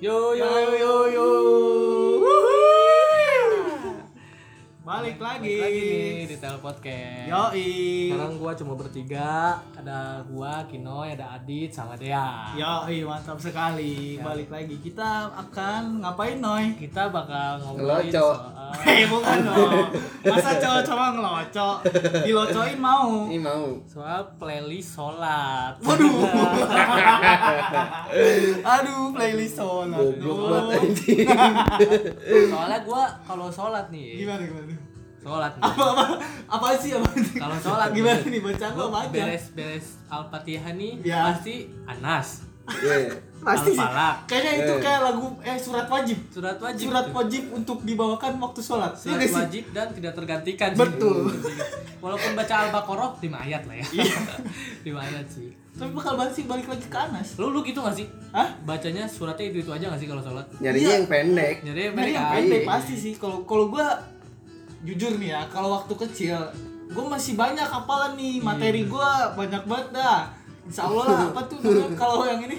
呦呦呦呦 lagi. Balik lagi nih di Tel Podcast. Yoi. Sekarang gua cuma bertiga, ada gua, Kinoy, ada Adit, sama Dea. Yoi, mantap sekali. Ya. Balik lagi. Kita akan ngapain, Noy? Kita bakal ngobrolin soal Hei, bukan dong. Masa cowok-cowok ngelocok? Dilocokin mau. Ini mau. soal playlist sholat. Waduh. Aduh, playlist sholat. Goblok Aduh. banget anjing. Soalnya gua kalau sholat nih, Gimana gimana? Sholat. Apa apa apa sih apa sih? Kalau sholat gimana nih, nih baca Gua apa aja? beres-beres Al-Fatihah nih Ya. pasti Anas. Iya. Pasti sih. Al-Falaq. Kayaknya itu Eh. kayak lagu eh surat wajib. Surat wajib. Surat tuh. wajib untuk dibawakan waktu sholat. Iya Surat sih? wajib dan tidak tergantikan sih. Betul. Walaupun baca Al-Baqarah 5 ayat lah ya. Iya. 5 ayat sih. Tapi bakal balik balik lagi ke Anas. Lu lu gitu gak sih? Hah? Bacanya suratnya itu-itu aja gak sih kalau sholat? Nyarinya Iya. yang pendek. Jadi Nah, pendek yang kan? pendek Iya. pasti sih. Kalau kalau gua jujur nih ya, kalau waktu kecil gua masih banyak hafalan nih materi gua banyak banget dah. Insya Allah lah, apa tuh kalau yang ini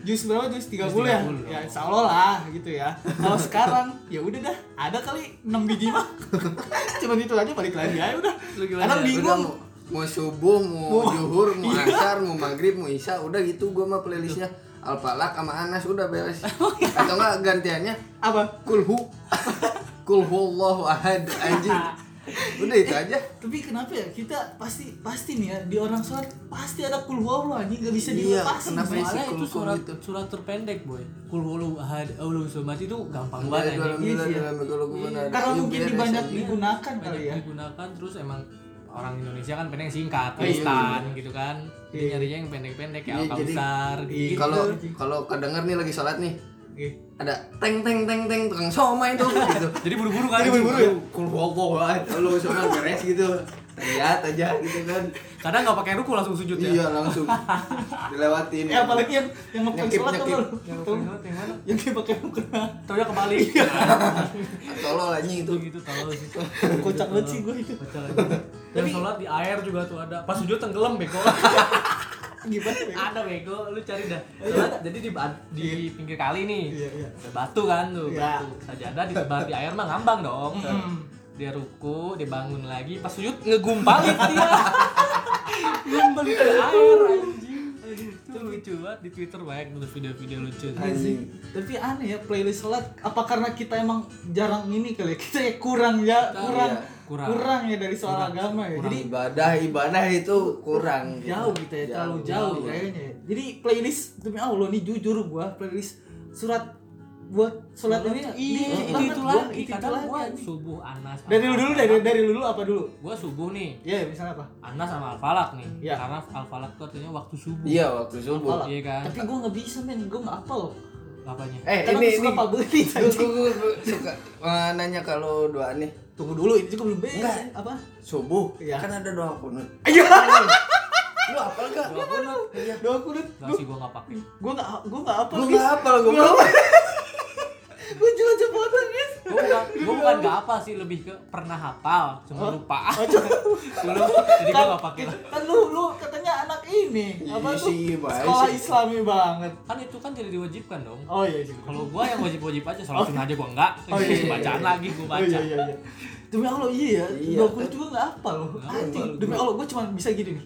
jus berapa jus 30 Jus ya? 30. Ya insya Allah lah gitu ya. Kalau sekarang ya udah dah, ada kali 6 biji mah. Cuman itu aja balik lagi ya udah. Udah bingung. mau, subuh, mau Mau- zuhur, mau Iya. asar, mau maghrib, mau isya, udah gitu gua mah playlistnya Al-Falaq sama Anas udah beres. Oh, iya. Atau enggak gantiannya Apa? Kulhu. Kulhu Allahu ahad anjing. Udah itu aja. Tapi kenapa ya kita pasti pasti nih ya di orang sholat pasti ada kulhuwallah anjing gak bisa Iya, dilepasin. kenapa soalnya. itu surat itu? surat terpendek boy. Kul huwallahu ahad, Allahu samad itu gampang Iya, banget dalam Iya. kalau gua Iya. ada, Karena mungkin beres banyak aja. digunakan kali ya. digunakan terus emang orang Indonesia kan pendek singkat, Oh, iya, instan gitu kan. Dia Iya. nyarinya yang pendek-pendek kayak Iya, jadi- Iya. gitu. Kalau kalau kedenger nih lagi sholat nih, Oke. ada teng teng teng teng tukang somai tuh gitu. Jadi buru-buru kan. Jadi buru-buru ya? Kul banget. Lu semua beres gitu. Lihat aja gitu kan. Kadang nggak pakai ruku langsung sujud ya. Iya langsung dilewatin. Eh apalagi yang yang nyekip. tau lu? Yang yang mana? Yang dia pakai mukena. Taunya kebalik. Tolol anjing itu itu. gitu tahu sih. Kocak banget sih gue itu. Kocak. Dan sholat di air juga tuh ada. Pas sujud tenggelam beko. Gimana ada beko, lu cari dah. Sholat jadi di di pinggir kali nih. Iya iya. Ada batu kan tuh, Iya. batu. Sajadah ditebar di air mah ngambang dong. Mm. Dia ruku, dia bangun lagi, pas sujud ngegumpalin dia. Gumpal di air anjing. Itu lucu banget di Twitter banyak tuh video-video lucu. Anjing. Tapi aneh ya playlist sholat apa karena kita emang jarang ini kali ya kita ya kurang ya kurang Iya, kurang. kurang ya dari soal agama ya Kurang. jadi Ibadah ibadah itu kurang. jauh kita ya terlalu jauh, kayaknya ya. jadi playlist demi Allah nih jujur gua playlist surat buat sholat ini iya, itu itu gua, lagi. itu Kadang gua subuh Anas. dari lu dulu dari dari lu dulu apa dulu Gua subuh nih. ya misalnya apa Anas sama Al-Falaq nih. Iya. Karena Al-Falaq tuh artinya waktu subuh. Iya waktu subuh. Iya kan? tapi gua nggak bisa men gua nggak apa loh Apanya? Eh karena ini suka ini. suka eh, nanya kalau doa nih tunggu dulu ini juga belum beres Enggak. apa subuh Iya. kan ada doa kunut. iya Lu apal gak? Doa kunut. Iya. doa kunut Gak sih gua gak pakai. gua nggak gua nggak apa Gua nggak apal gua. gua cuma jebotan guys Gua bukan, gua bukan gak apa sih lebih ke pernah hafal, cuma Oh. lupa. Oh, Dulu jadi gua gak pakai kan lu lu ini. Iya apa tuh? sih, baik sekolah islami banget. Kan itu kan jadi diwajibkan dong. oh iya sih Kalau gua yang wajib-wajib aja, sholat sunnah aja gua enggak. Oh, iya, iya, Bacaan iya. lagi gua oh baca. iya iya iya. Demi allah iya ya. Iya, kan. juga nggak apa loh. Demi allah gua cuma bisa gini nih.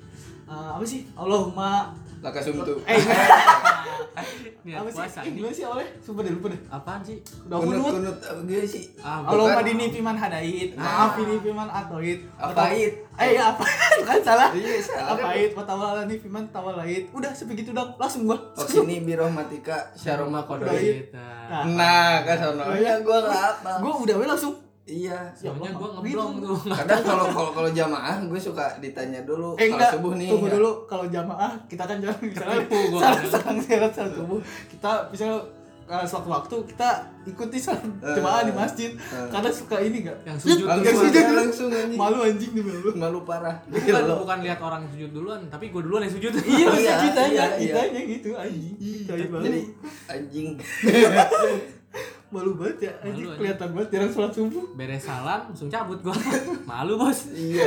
Eh, apa sih? Allahumma Laka sumtu. eh Niat apa sih puasa eh, gimana sih oleh sumpah deh lupa deh Apaan sih? doa Kunut kunut kunut apa gitu sih? Ah, Bukan. Allahumma dini fiman hadait, Ah. maaf ini fiman atoit. Apait? Eh ya apa? kan salah. Iya, salah. Apait, wa tawalani fiman tawalait. Udah sebegitu dong, langsung gua. Oh sini birohmatika syaroma kodoit. Nah, Nah, kan sononya gua nggak apa. Gua udah we langsung. Iya. soalnya gua Allah, ngeblong gitu. tuh. Kadang kalau kalau kalau jamaah gue suka ditanya dulu Eh kalau subuh nih. tunggu ya. dulu kalau jamaah kita kan jalan misalnya Ketipu gua. salah salah salah salah tubuh. Kita misalnya uh, sewaktu-waktu kita ikuti salat Eh. jamaah di masjid Eh. karena suka ini enggak Yang sujud Yang Langsung sujud aja, langsung anjing. malu anjing demi lu Malu parah. bukan bukan lihat orang sujud duluan, tapi gua duluan yang sujud. iya maksud Iya, kitanya iya, iya. gitu anjing malu. Jadi anjing. malu banget ya anjing Malu, anjing. kelihatan banget jarang sholat subuh Beres salam langsung cabut gua. Malu, Bos. Iya.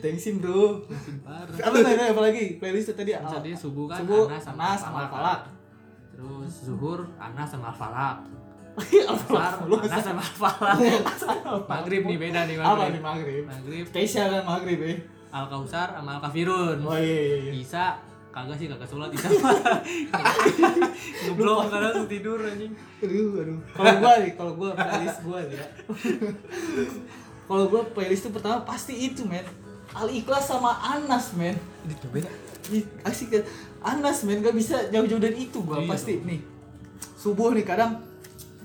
Thanksin bro Parah. apa tadi apa lagi playlist tadi Terus tadi subuh kan subuh Anas sama Anas sama. Falak Terus zuhur Anas sama Al-Falak Iya, asar Anas sama Al-Falak maghrib nih beda nih Apa nih maghrib maghrib? maghrib Spesial kan maghrib ya. Al Kausar sama Al Kafirun Oh iya iya iya. Isa kagak sih kagak sholat Isa ngeblok kadang tidur anjing Aduh, aduh. Kalau gua nih, kalau gua playlist gua nih ya. kalau gua playlist itu pertama pasti itu, men. Al Ikhlas sama Anas, men. itu beda Asik kan. Anas, men. Gak bisa jauh-jauh dari itu gua Iya pasti nih. Subuh nih kadang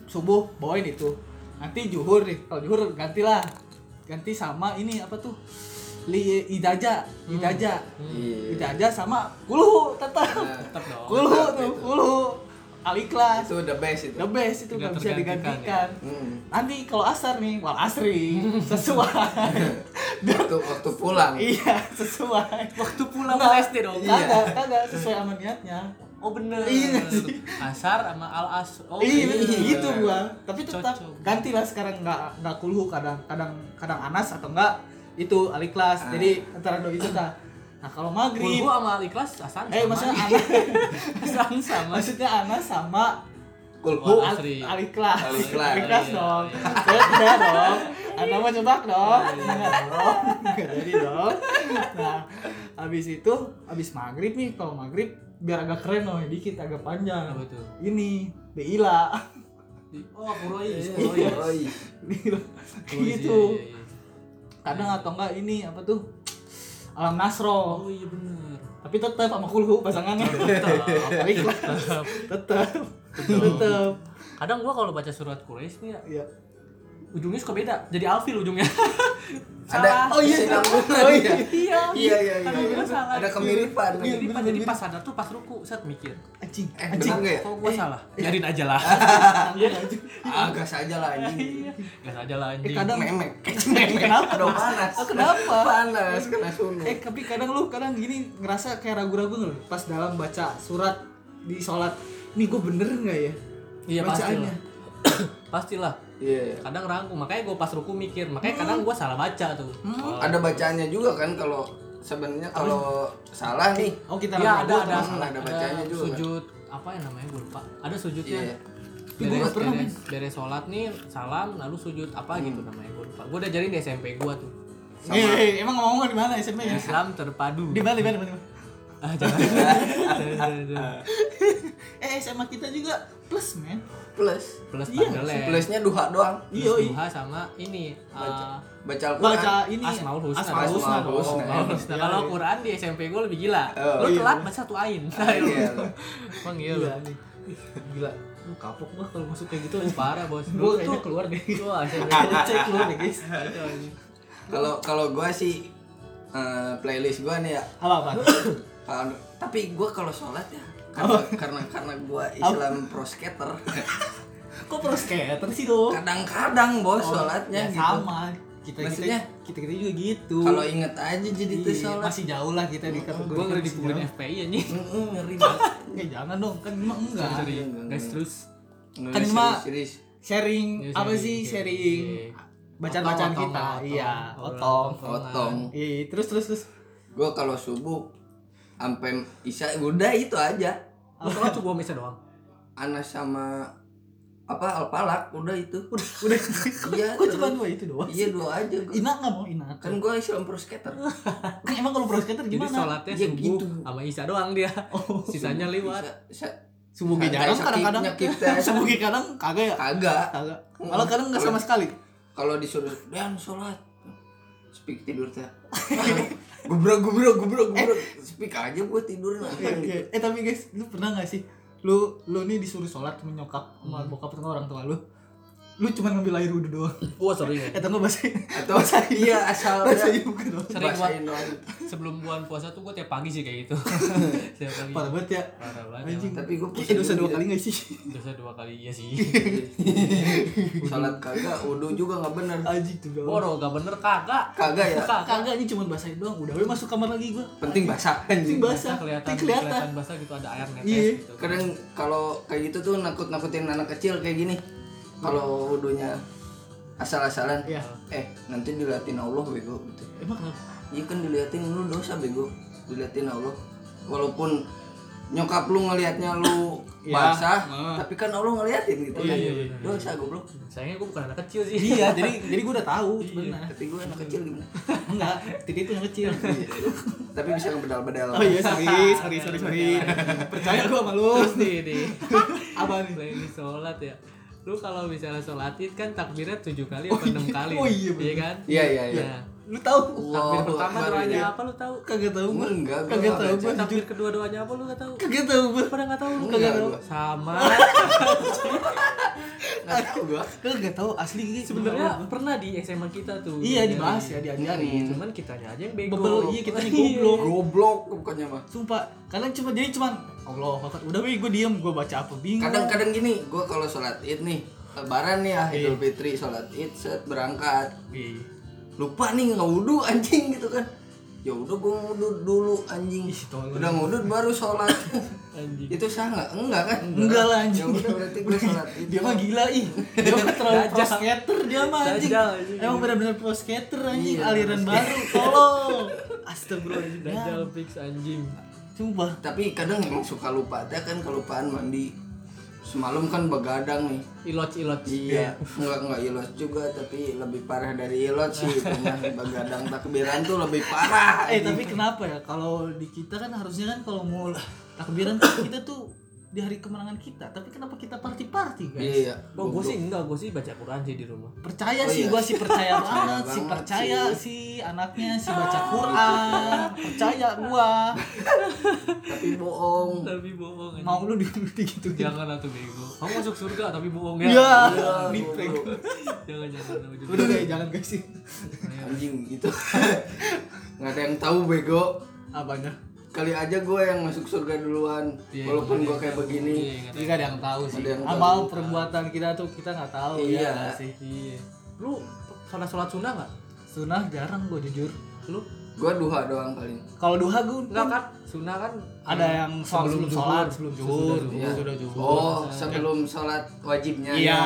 subuh bawain itu. Nanti juhur nih. Kalau juhur gantilah. Ganti sama ini apa tuh? Li Idaja, Idaja. Iya. Idaja sama Kuluhu tetap. Nah, tetap dong Kuluhu tetap tuh, itu. Kuluhu. Al Ikhlas. itu the best itu. The best itu Nggak gak bisa tergantikan digantikan. Hmm. Nanti kalau asar nih, wal asri sesuai. Waktu waktu pulang. iya, sesuai. waktu pulang ke SD dong Iya. Kagak, kagak sesuai sama niatnya. oh bener Iya sih? Asar sama Al As oh iya, iya. gitu gua. Tapi tetap Cocok. gantilah sekarang nggak nggak kulhu kadang kadang kadang Anas atau enggak itu aliklas. Ah. Jadi antara dua itu ta. Nah, kalau maghrib Kulhu sama Al Ikhlas Asan Eh, sama. maksudnya Anas, Asan sama maksudnya Anas sama Kulhu. Wal Al- asri. Aliklas. Aliklas. Aliklas Iya, dong. iya. Beda dong. Anda mau coba dong. Iya, iya. Enggak dong. Enggak jadi dong. Nah, habis itu habis maghrib nih kalau maghrib biar agak keren loh dikit agak panjang. tuh Ini Beila. oh Iya. Oh, iya. Kurois, gitu. Kadang atau enggak ini apa tuh? Alam Nasro. oh iya bener Tapi tetap sama kulhu pasangannya. tetap Tetap. Tetap. kadang gua kalau baca surat Quraisy nih ya, Iya. Ujungnya suka beda jadi alfil ujungnya Ada Oh, iya. Oh, ya. iya. iya Iya iya iya. Gua salah. Ada kemiripan. Iya, jadi pas bener, jadi pas sadar tuh pas ruku saat mikir Anjing. Eh, Anjing. benar nggak ya? kok gua salah biarin aja lah Iya. anjing. Agak saja lah ini. gas aja lah Eh, anjing kadang Memek. kenapa Aduh panas. Oh, kenapa? Panas kena sunu. Eh tapi kadang lu kadang gini ngerasa kayak ragu-ragu nggak lu pas dalam baca surat di sholat ini gue bener nggak ya iya bacaannya? pastilah. Iya. kadang ragu makanya gua pas ruku mikir makanya kadang gua salah baca tuh. Oh. Ada bacaannya juga kan kalau sebenarnya kalau salah nih. Oh kita Iya ragu ada ada, teman, ada bacanya juga, kan? sujud apa ya namanya gue lupa. Ada sujudnya. Iya. Nggak beres pernah, beres, beres sholat nih salam lalu sujud apa gitu namanya gue lupa. Gue udah ajarin di SMP gue tuh. Eh, eh, emang ngomong di mana SMP ya? Islam terpadu. Di mana di mana di mana? Ah jangan. Eh SMA kita juga plus men. Plus. plus Iya, pandelet Plusnya duha doang. plus Iya, iya. duha sama ini Baca. uh, Baca Al-Quran. Baca ini Asmaul Husna. Asmaul Husna Asmaul dong. Husna. Asmaul Husna. Iya, kalau iya. Quran di SMP gue lebih gila Oh, lu iya. telat baca satu ain Iya. emang iya Iya. Ih, Gila. Lu kapok gua kalau masuk kayak gitu. parah bos Gua tuh keluar deh. Wah, Cek keluar deh guys. Kalau kalau gua sih eh, playlist gua nih ya. Apa apa? Kalau tapi gua kalau sholat ya karena karena karena gua Islam pro skater. Kok pro skater sih dong? Kadang-kadang bos sholatnya ya gitu. sama. Kita Maksudnya? kita, kita kita juga gitu. Kalau inget aja jadi tuh Iya, sholat. masih jauh lah kita di gue ngeri dipukulin FPI Mm-mm, ngeri banget. Ya jangan dong, kan emang enggak. Guys terus Kan serius. Sharing apa sih sharing bacaan-bacaan kita. Iya, otong. otong. Iya, terus terus terus. Gua kalau subuh sampai isya udah itu aja. Sholat tuh gue bisa doang Anas sama apa alpalak udah itu. Udah. Iya. Kok terus. cuma dua itu doang? Iya dua aja. gua. Ina nggak mau Ina. Kan gua Islam pro skater. Kan emang kalau pro skater jadi gimana? sholatnya Ya subuh gitu. sama isya doang dia Oh, sisanya lewat subuh jarang kadang-kadang. Subuh kadang kagak ya? Kagak. Kagak. Malah kadang nggak sama sekali. Kalau disuruh dan sholat speak tidur teh. gubrok gubrok gubrok gubrok. Speak aja gua tidur nah. Iya, iya. Eh tapi guys, lu pernah gak sih lu lu nih disuruh sholat sama nyokap sama Hmm. bokap sama orang tua lu lu cuma ngambil air wudhu doang. Gue sering ya. Eh tunggu bahasa Atau iya asal bahasa ya. ibu kan Sering Bahasa Indo. sebelum bulan puasa tuh gue tiap pagi sih kayak gitu. Tiap pagi. Parah banget ya. Parah banget anjing. Tapi gua eh dosa dua kali gak sih? Dosa dua kali iya sih. Sholat kagak, wudhu juga nggak bener. anjing tuh Boro gak bener kagak. Kagak ya. kagak. Ini cuma basahin doang. Udah we masuk kamar lagi gua. Penting basah anjing. Anjing. basah. Kelihatan kelihatan. kelihatan basah gitu ada air netes Iya. gitu. Kadang kalau kayak gitu tuh nakut-nakutin anak kecil kayak gini. Kalau wudhunya asal-asalan, Iya. eh nanti diliatin Allah bego gitu. emang kenapa Iya kan diliatin lu dosa bego, diliatin Allah. Walaupun nyokap lu ngelihatnya lu Ya, basah, heeh. tapi kan Allah ngeliatin gitu Oh, kan. iya, iya, iya. Dosa goblok. Sayangnya gue bukan anak kecil sih. iya jadi jadi gue udah tahu Iya. sebenarnya Tapi gue anak kecil gimana? enggak titik itu yang kecil tapi bisa ngebedal-bedal. oh iya sorry sorry sorry sorry percaya gue sama lu Terus nih, nih. apa nih Lagi sholat ya. Lu kalau misalnya sholat id kan takbirnya tujuh kali apa enam kali? Oh iya, bener. Iya kan? Iya, iya, iya. Nah, lu tahu takbir pertama doanya iya. apa lu tahu? kagak tahu gue Enggak, gua kagak tahu gue Takbir kedua doanya apa lu gak tahu? kagak tahu gue Pada gak tahu? Enggak, kagak tahu gua. Sama. Nggak tahu gua. kagak tahu asli gitu Sebenarnya pernah di SMA kita tuh. iya dibahas ya diajarin Cuman kitanya aja yang bego. Bebel, iya kita nih Iya. goblok Goblok bukannya mah. sumpah kalian cuma jadi cuman Allah Akbar. udah weh gue diem gue baca apa bingung Kadang-kadang gini, gue kalau sholat id nih, lebaran nih ya, Iya. Idul Fitri sholat id, set berangkat, Iya. lupa nih nggak wudhu anjing gitu kan. Ya udah gue wudhu dulu anjing. Ih. Udah wudhu baru sholat. Anjing. Itu sah nggak? Enggak kan? Enggak lah, anjing. Ya udah berarti gue sholat id. dia mah gila ih dia mah terlalu pro skater dia mah anjing emang benar-benar pro skater anjing Iya, aliran baru tolong astagfirullahaladzim Dajjal fix anjing. Sumpah Tapi kadang emang suka lupa, teh kan kelupaan mandi. Semalam kan begadang nih. Ilot ilot. Iya, enggak enggak ilos juga tapi lebih parah dari ilot sih begadang takbiran tuh lebih parah. eh tapi kenapa ya kalau di kita kan harusnya kan kalau mau takbiran kita tuh di hari kemenangan kita tapi kenapa kita party party guys Iya. Oh, gue sih enggak, gue sih baca Quran sih di rumah. percaya Oh, sih iya. gua sih percaya banget sih banget percaya sih anaknya sih baca Quran percaya gua Tapi bohong. Tapi bohong anjing. mau lu di gitu Jangan atuh bego. Kamu masuk surga tapi bohong ya. ya Iya, di jangan. jangan. udah deh jangan guys sih Anjing gitu. Nggak ada yang tahu bego. apanya Kali aja gue yang masuk surga duluan. Iya, Walaupun nggak gue ada kayak yang begini. Iya, nggak gak ada yang tahu sih. Ada yang Amal tahu. perbuatan kita tuh kita nggak tahu Iya. ya nggak sih. Iya. Lu sholat sholat sunnah nggak? Sunnah jarang gue jujur. Lu Gue duha doang paling. Kalau duha gue enggak kan? Sunnah kan ada yang sholat sebelum Sebelum sholat zuhur. sebelum Sesudah zuhur. Iya. sudah zuhur. Oh, sebelum sholat wajibnya. Iya.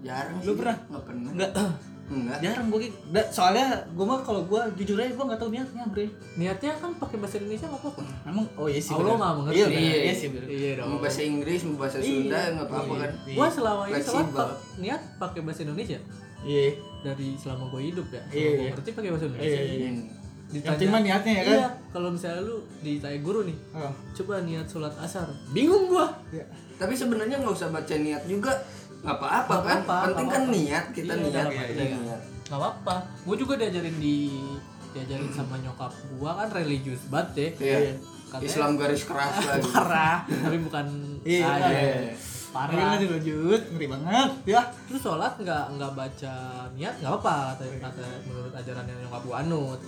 Jarang Lu sih. pernah? Nggak pernah. Enggak Enggak. jarang gue soalnya gue mah kalau gue jujur aja gue nggak tahu niatnya bre. niatnya kan pakai bahasa Indonesia nggak apa-apa. Emang oh iya sih. Allah nggak mengerti. Iya, bener. Iya. iya sih. Iya dong. Mau bahasa Inggris, mau bahasa Iya. Sunda nggak apa-apa Iya. kan. Iya. Gua selama ini pak- niat pakai bahasa Indonesia Iya. dari selama gue hidup ya. Iya, Gue iya. ngerti pakai bahasa Indonesia. Iya, iya. Hmm. Yang penting mah niatnya ya kan. Iya, kalau misalnya lu ditanya guru nih, Oh. coba niat sholat asar. Bingung gua. Iya. Tapi sebenarnya nggak usah baca niat juga apa-apa Nggak kan. apa-apa, Penting nggak kan niat kita Iya, niat, dalam kita hati. niat. Gak apa-apa. Gue juga diajarin di diajarin sama nyokap gua kan religius banget ya. Iya. Katanya- Islam garis keras lagi. Parah, tapi bukan Iya, ah, iya. iya. Parah. Lanjut lanjut, ngeri banget ya. Terus sholat nggak nggak baca niat nggak apa kata, kata menurut ajaran yang nyokap gua anut.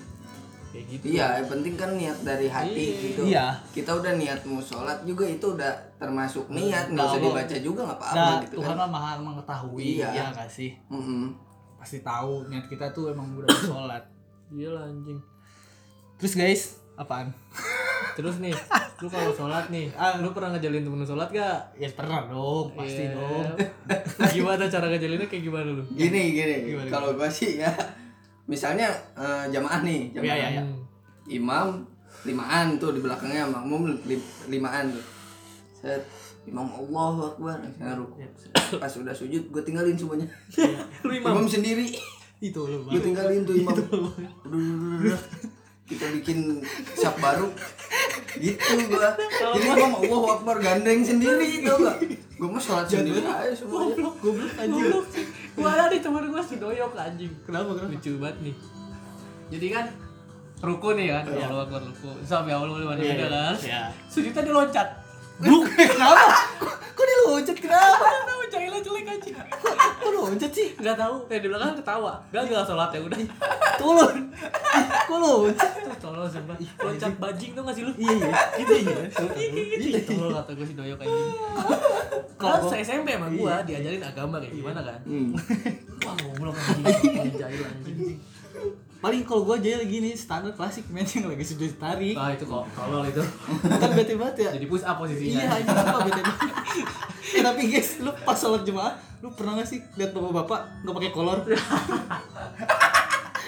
Kayak gitu. Iya, yang penting kan niat dari hati Iya. gitu. Iya. Kita udah niat mau sholat juga itu udah termasuk niat, nggak usah dibaca juga nggak apa-apa Nah, gitu Tuhan kan. mah maha mengetahui Iya. ya nggak sih? Mm-mm. Pasti tahu niat kita tuh emang udah sholat. Iya lah anjing. Terus guys, apaan? Terus nih, lu kalau sholat nih, Ah. lu pernah ngejalin temen sholat gak? Ya pernah dong, pasti Iya. dong. gimana cara ngejalinnya kayak gimana lu? Gini gini, Gimana, kalau gua sih ya, misalnya eh, jamaah nih, jamaah. Iya, iya, iya. Hmm. imam limaan tuh di belakangnya makmum li- limaan tuh. Set imam Allah akbar. Ngaruh pas udah sujud gue tinggalin semuanya. Lu imam. imam sendiri. Itu lu gue tinggalin tuh imam. Udah, kita bikin sap baru. Gitu gua. Jadi imam Allah akbar gandeng sendiri itu gak gue mah sholat sendiri aja semuanya. Goblok anjing. Gua ada nih temen gua si doyok anjing. Kenapa kenapa? Lucu banget nih. Jadi kan ruku nih kan, Iya. Allah akbar ruku. Sampai Allah mana Iya, ada kan. iya. Sujudnya dia loncat. Buk, kenapa? Kok dia loncat kenapa? Jahilnya jelek anjing. Kok loncat sih? Gak tahu, kayak di belakang ketawa. Gagal sholat ya udah. Tolong. Kok loncat? Tuh tolong sumpah. Loncat bajing tuh gak sih lu? Iya iya, gitu iya. Iya, tolong kata gue si doyok anjing. Kalau Kalau SMP sama gua diajarin agama kayak gimana kan? hmm. Wah goblok anjing. Jahil anjing. Paling kalau gua jahil gini standar klasik men yang lagi sujud tarik. Ah itu kok tolol itu. Kan bete banget ya. Jadi push up posisinya. Iya anjing apa bete banget. Eh tapi guys, lu pas sholat jemaah, lu pernah gak sih lihat bapak-bapak nggak pakai kolor?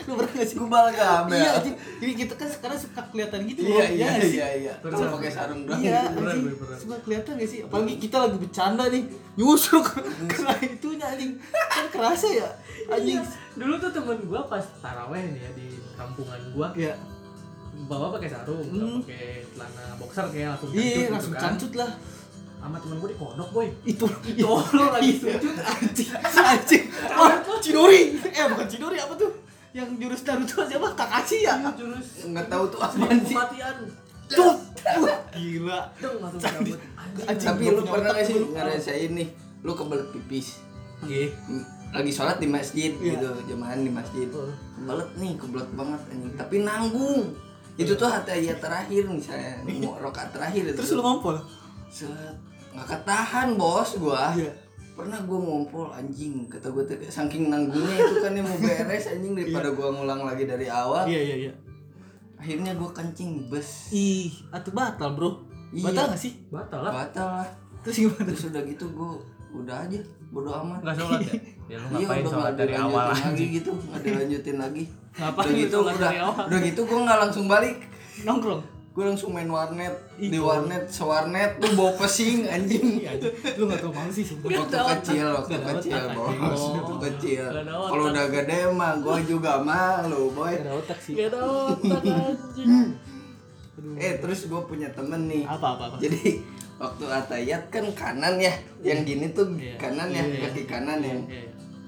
lu pernah nggak sih Gue balgam iya ya. anjing jadi kita kan sekarang suka kelihatan gitu Iya loh, iya nggak iya iya. Pernah. Kalau pakai sarung doang. Iya, anjing. Suka kelihatan gak sih? Apalagi kita lagi bercanda nih, nyusruk kena itunya anjing. Kan kerasa ya, anjing. Dulu tuh temen gua pas taraweh nih ya di kampungan gua Iya. bawa pakai sarung, nggak Hmm. pakai celana boxer kayak langsung Iya, gitu langsung kan. cancut lah. Sama temen gua di kodok boy. Itu Tolong lagi Iya. sujud anjing. Anjing. Wah, Chidori. Eh, bukan Chidori apa tuh? Yang jurus Naruto siapa? Kakashi ya? Iya, jurus Enggak tahu tuh apaan sih. kematian. Tuh. Gila. Tapi lu pernah otak gak sih ngerasain nih? Lu kebelet pipis. Iya. lagi sholat di masjid Iya. gitu jemaah di masjid kebelet nih kebelet banget anjing tapi nanggung itu tuh hatayat terakhir misalnya mau rokaat terakhir itu Terus lu ngompol? set nggak ketahan bos gua Iya. Pernah gua ngompol anjing kata gua tuh saking nanggungnya itu kan yang mau beres anjing daripada gua ngulang lagi dari awal Iya, iya, iya. akhirnya gua kencing bes Ih, atuh batal, Bro. Iya. Batal gak sih? Batal lah. batal lah Terus gimana? terus udah gitu gua udah aja bodo amat Enggak sholat ya? Ya lu Iya ngapain sholat nggak dari awal lagi anjing? gitu nggak dilanjutin lagi Ngapain udah gitu udah udah gitu gue nggak langsung balik Nongkrong. Gue langsung main warnet Ih, di warnet sewarnet tuh bawa pesing anjing Iya. Lu gak tau malu sih sebenernya. waktu kecil waktu kecil bos waktu Oh. kecil kalau udah gede mah gue juga malu boy Gak ada otak sih. Gak ada otak anjing. Aduh. eh terus gue punya temen nih Apa apa apa. jadi waktu atayat kan kanan ya yang gini tuh Iya. kanan ya Iya. kaki kanan ya Iya.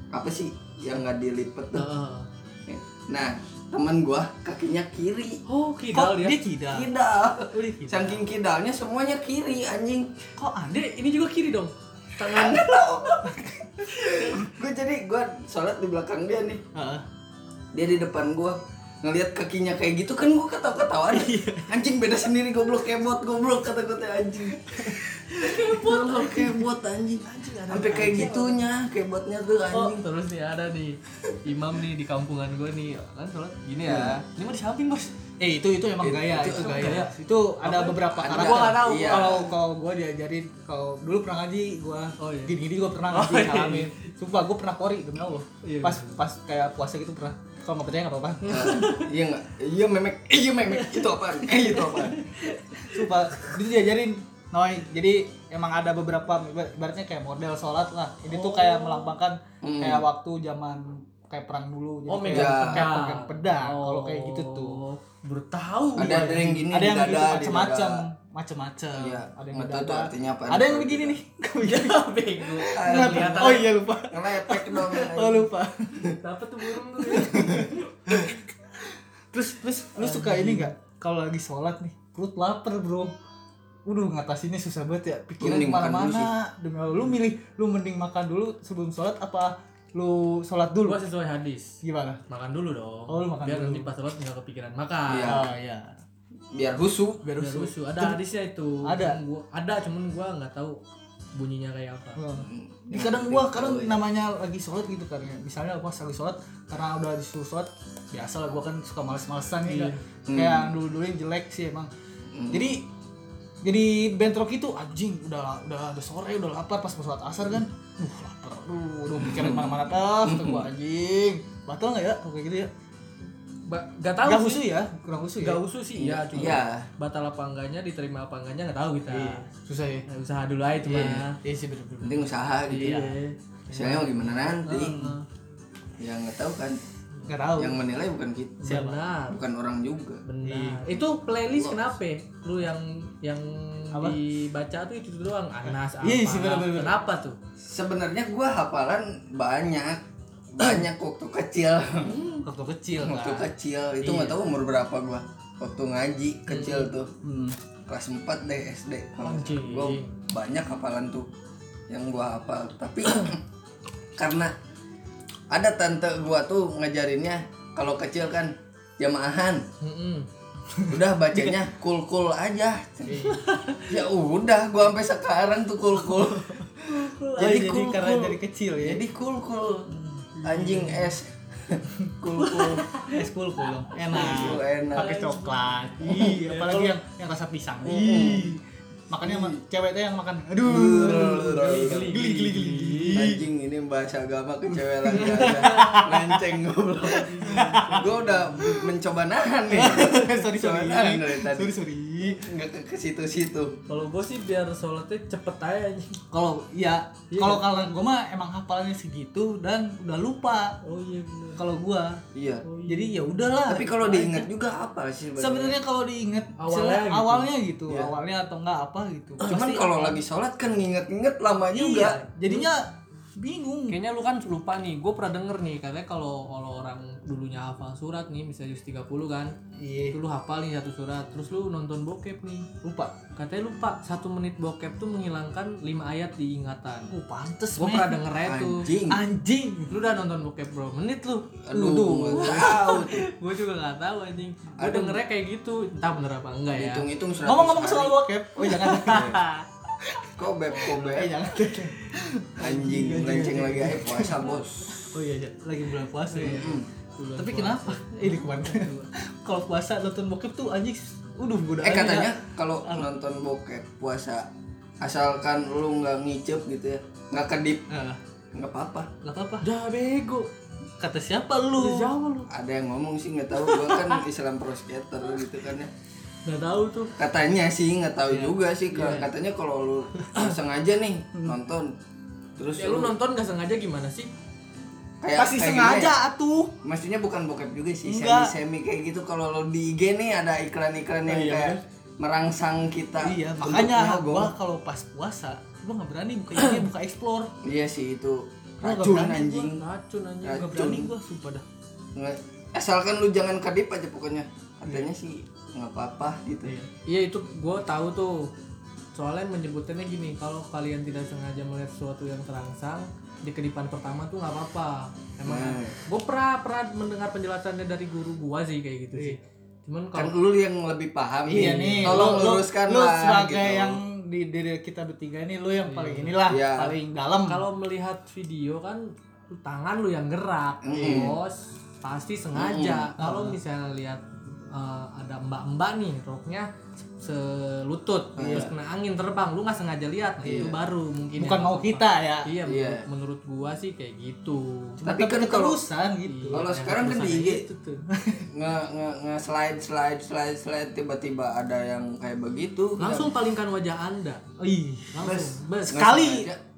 apa sih yang nggak dilipet tuh nah temen gua kakinya kiri Oh, kidal dia. dia kidal? kidal Oh, dia kidal. saking kidalnya semuanya kiri anjing Kok? Dek, ini juga kiri dong. Tangan. gue jadi gue sholat di belakang dia nih Heeh. dia di depan gue ngelihat kakinya kayak gitu kan gue ketawa ketawa anjing beda sendiri goblok kebot goblok kata gue teh anjing kebot kebot anjing sampai kayak gitunya kebotnya tuh Oh, anjing terus nih ada nih imam nih di kampungan gue nih kan sholat gini ya. Ini mah di samping bos. Eh itu itu emang gaya, itu itu, gaya. gaya. Itu ada beberapa Ada. karakter. Gua nggak tahu. Iya. Kalau kalau gua diajarin kalau dulu pernah ngaji gua Oh, iya. gini-gini gua pernah Oh, ngaji iya. ngalamin. Sumpah gua pernah kori demi Allah. Iya. Pas pas kayak puasa gitu pernah. Kalau nggak percaya nggak apa-apa. iya nggak iya memek iya memek itu apaan eh itu apaan Sumpah itu diajarin Noy, jadi emang ada beberapa ibaratnya kayak model sholat lah. Ini tuh kayak melambangkan Hmm. kayak waktu zaman kayak perang dulu. Jadi Oh, kayak, kayak pedang. pegang pedang. Kalau kayak gitu tuh. Oh, Baru tahu. ada ada yang gini ada yang dada, gitu macam-macam, macam-macam. Iya, Ada yang tuh dada. artinya apa. Ada yang begini nih. Ya, bego. Oh iya lupa. ngelepek dong Oh lupa. Dapat tuh burung tuh. Terus terus lu suka ini nggak? Kalau lagi sholat nih, perut lapar bro. Udah ngatasinnya susah banget ya. Pikiran ke mana-mana. Demi Allah, lu milih lu mending makan dulu sebelum sholat apa lu sholat dulu? Gua sesuai hadis. Gimana? Makan dulu dong. Oh, lu makan Biar dulu. nanti pas sholat nggak kepikiran makan. Iya. Oh iya. biar husu Biar lucu. Ada hadisnya itu. Ada? Cuman Gua, ada, cuman gua nggak tahu bunyinya kayak apa. Oh. Di kadang gua kadang namanya lagi sholat gitu kan ya. Misalnya pas lagi sholat karena udah disuruh sholat biasa lah gua kan suka males-malesan nih Iya. kan. Kayak dulu-dulu yang jelek sih emang. Jadi jadi bentrok itu anjing udah udah udah sore udah lapar pas mau sholat asar kan. Uh lapar. Aduh, udah mikirin mana-mana dah kata gua anjing. Batal nggak ya kalau kayak gitu ya? Ba gak tahu Gak khusus ya, kurang khusus ya. Gak usus sih iya, cuma Iya. batal apa enggaknya, diterima apa enggaknya nggak tahu kita. Iya, susah ya. Nah, usaha dulu aja cuma. Iya, iya sih bener-bener. penting usaha gitu Iya. misalnya mau gimana nanti Heeh. ya nggak tahu kan Gak tahu. yang menilai bukan kita Siapa? Benar. bukan orang juga Benar. Itu playlist kenapa? Lu yang yang Apa? dibaca tuh itu doang Anas apa? Iya sih, benar-benar. Kenapa tuh? sebenarnya gua hafalan banyak banyak waktu kecil Waktu kecil waktu kan. kecil itu nggak tahu umur berapa gua waktu ngaji kecil tuh Hmm. kelas 4 deh SD gua banyak hafalan tuh yang gua hafal tapi karena ada tante gua tuh ngajarinnya kalau kecil kan jamaahan udah bacanya cool cool aja ya udah gua sampai sekarang tuh cool cool Jadi, jadi cool karena dari kecil ya. jadi cool cool anjing es cool cool es cool dong. Enak. Enak. Pakai coklat. Ih, apalagi yang yang rasa pisang. Ih. Makanya sama cewek tuh yang makan. Aduh. Geli, Geli geli geli. anjing ini bahasa agama ke cewek lagi Lenceng goblok Gue udah mencoba nahan nih sorry sorry nahan dari tadi sorry sorry Nggak ke, ke situ-situ Kalau gue sih biar sholatnya cepet aja anjing. kalau ya Iya. kalau kalau gue mah emang hafalannya segitu dan udah lupa Oh iya bener. kalau gua Iya jadi ya udahlah Tapi kalau diingat juga apa sih sebenarnya kalau diinget Awalnya awalnya gitu. awalnya gitu Iya. awalnya atau enggak apa gitu. Cuman kalau apa- lagi sholat kan nginget-nginget lama iya juga. jadinya bingung. Kayaknya lu kan lupa nih, gue pernah denger nih katanya kalau kalau orang dulunya hafal surat nih, misalnya juz 30 kan, iya. Itu lu hafal nih satu surat, terus lu nonton bokep nih, lupa. Katanya lupa satu menit bokep tuh menghilangkan lima ayat di ingatan. oh pantes Gue men. pernah denger tuh, Anjing. Anjing. Lu udah nonton bokep bro, menit lu, Aduh tahu tuh. Gue juga nggak tahu anjing, gue Aduh. dengernya kayak gitu, entah bener apa enggak ya. Hitung-hitung 100 ngomong-ngomong soal bokep. Oh jangan. Kobeb, eh kobeb jangan. Anjing, lenceng lagi aja puasa bos. Oh iya iya. lagi bulan puasa ya. Hmm. Bulan tapi puasa. kenapa ini kemarin kalau puasa nonton bokep tuh anjing udah udah Eh katanya kalau nonton bokep puasa asalkan lu nggak ngicep gitu ya nggak kedip Nah, nggak apa-apa. Nggak apa-apa. Dah bego, kata siapa lu? Jauh lu, ada yang ngomong sih nggak tahu. Gua kan Islam pro skater gitu kan ya. Nggak tahu tuh. katanya sih nggak tahu Iya. juga sih Iya. katanya kalau lu sengaja nih nonton terus Ya lu nonton gak sengaja gimana sih? Kayak pasti kayak sengaja gimana ya? atuh. Maksudnya bukan bokep juga sih semi Enggak. semi kayak gitu. Kalau lo di IG nih ada iklan-iklan yang Oh, iya, kayak merangsang kita iya makanya gua kalau pas puasa gua nggak berani buka IG buka explore. Iya sih itu Gua racun berani anjing. Racun anjing. Racun. nggak berani gua sumpah dah. Nggak- asalkan lu jangan kadip aja pokoknya. Katanya sih nggak apa-apa gitu. Iya. Itu gue tahu tuh. Soalnya menyebutnya gini, kalau kalian tidak sengaja melihat sesuatu yang terangsang di kedipan pertama tuh nggak apa-apa. Emang Hmm. gue pernah pernah mendengar penjelasannya dari guru gua sih kayak gitu sih. Cuman kan kalau lu yang lebih paham iya nih tolong lu- lu- luruskan lu lah sebagai gitu. yang di diri kita bertiga ini lu yang paling inilah Iya. paling dalam kalau melihat video kan tangan lu yang gerak, Mm-mm. bos. Pasti sengaja. Kalau misalnya lihat eh, ada mbak-mbak nih roknya selutut terus kena angin terbang lu nggak sengaja lihat nah, itu Iya. baru mungkin bukan yang mau apa. kita ya Iya, Iya. menurut, menurut gua sih kayak gitu. Tapi kan kalau- keterusan gitu Iya, kalau yang sekarang kan di keterusannya IG. itu tuh. nge nge nge slide slide slide slide tiba-tiba ada yang kayak begitu Langsung palingkan wajah Anda. Ih Langsung. Bes. Bes. Nggak sekali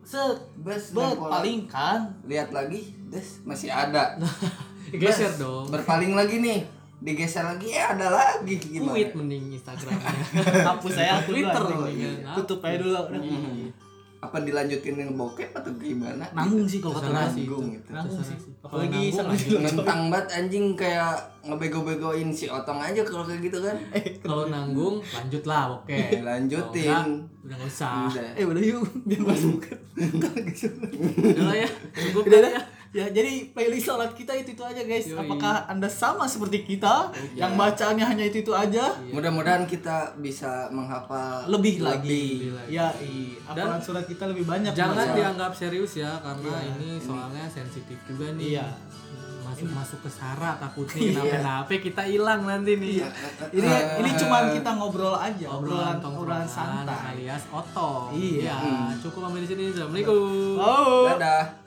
set Bes, bet nempel. paling kan lihat lagi des masih ada Geser dong. berpaling lagi nih digeser lagi ya ada lagi gimana Tweet mending Instagramnya. hapus saya Twitter mendingan. anjing. tutup aja dulu udah. Hmm. apa dilanjutin dengan bokep atau gimana nanggung sih kalau kata nanggung itu. gitu. nanggung sih. Kalau apalagi ngentang banget anjing kayak ngebego-begoin si otong aja kalau kayak gitu kan Kalau nanggung lanjut lah oke. Lanjutin. Enggak, Udah nggak usah. eh udah yuk biar masuk Udah lah ya. Cukup Udah lah dah. ya. Ya, jadi playlist sholat kita itu itu aja guys. Yoi. Apakah anda sama seperti kita yang bacaannya hanya itu itu aja? mudah-mudahan kita bisa menghafal Lebih lagi. Lebih lagi. Ya, i. Hafalan surat kita lebih banyak. Jangan dianggap serius ya karena ini soalnya sensitif juga nih. Iya. Masuk masuk ke sara takutnya kenapa-napa kita hilang nanti nih. Ini ini cuma kita ngobrol aja, Obrolan obrolan santai. alias otong. Iya. Ya, cukup sampai di sini. Assalamualaikum. Oh. dadah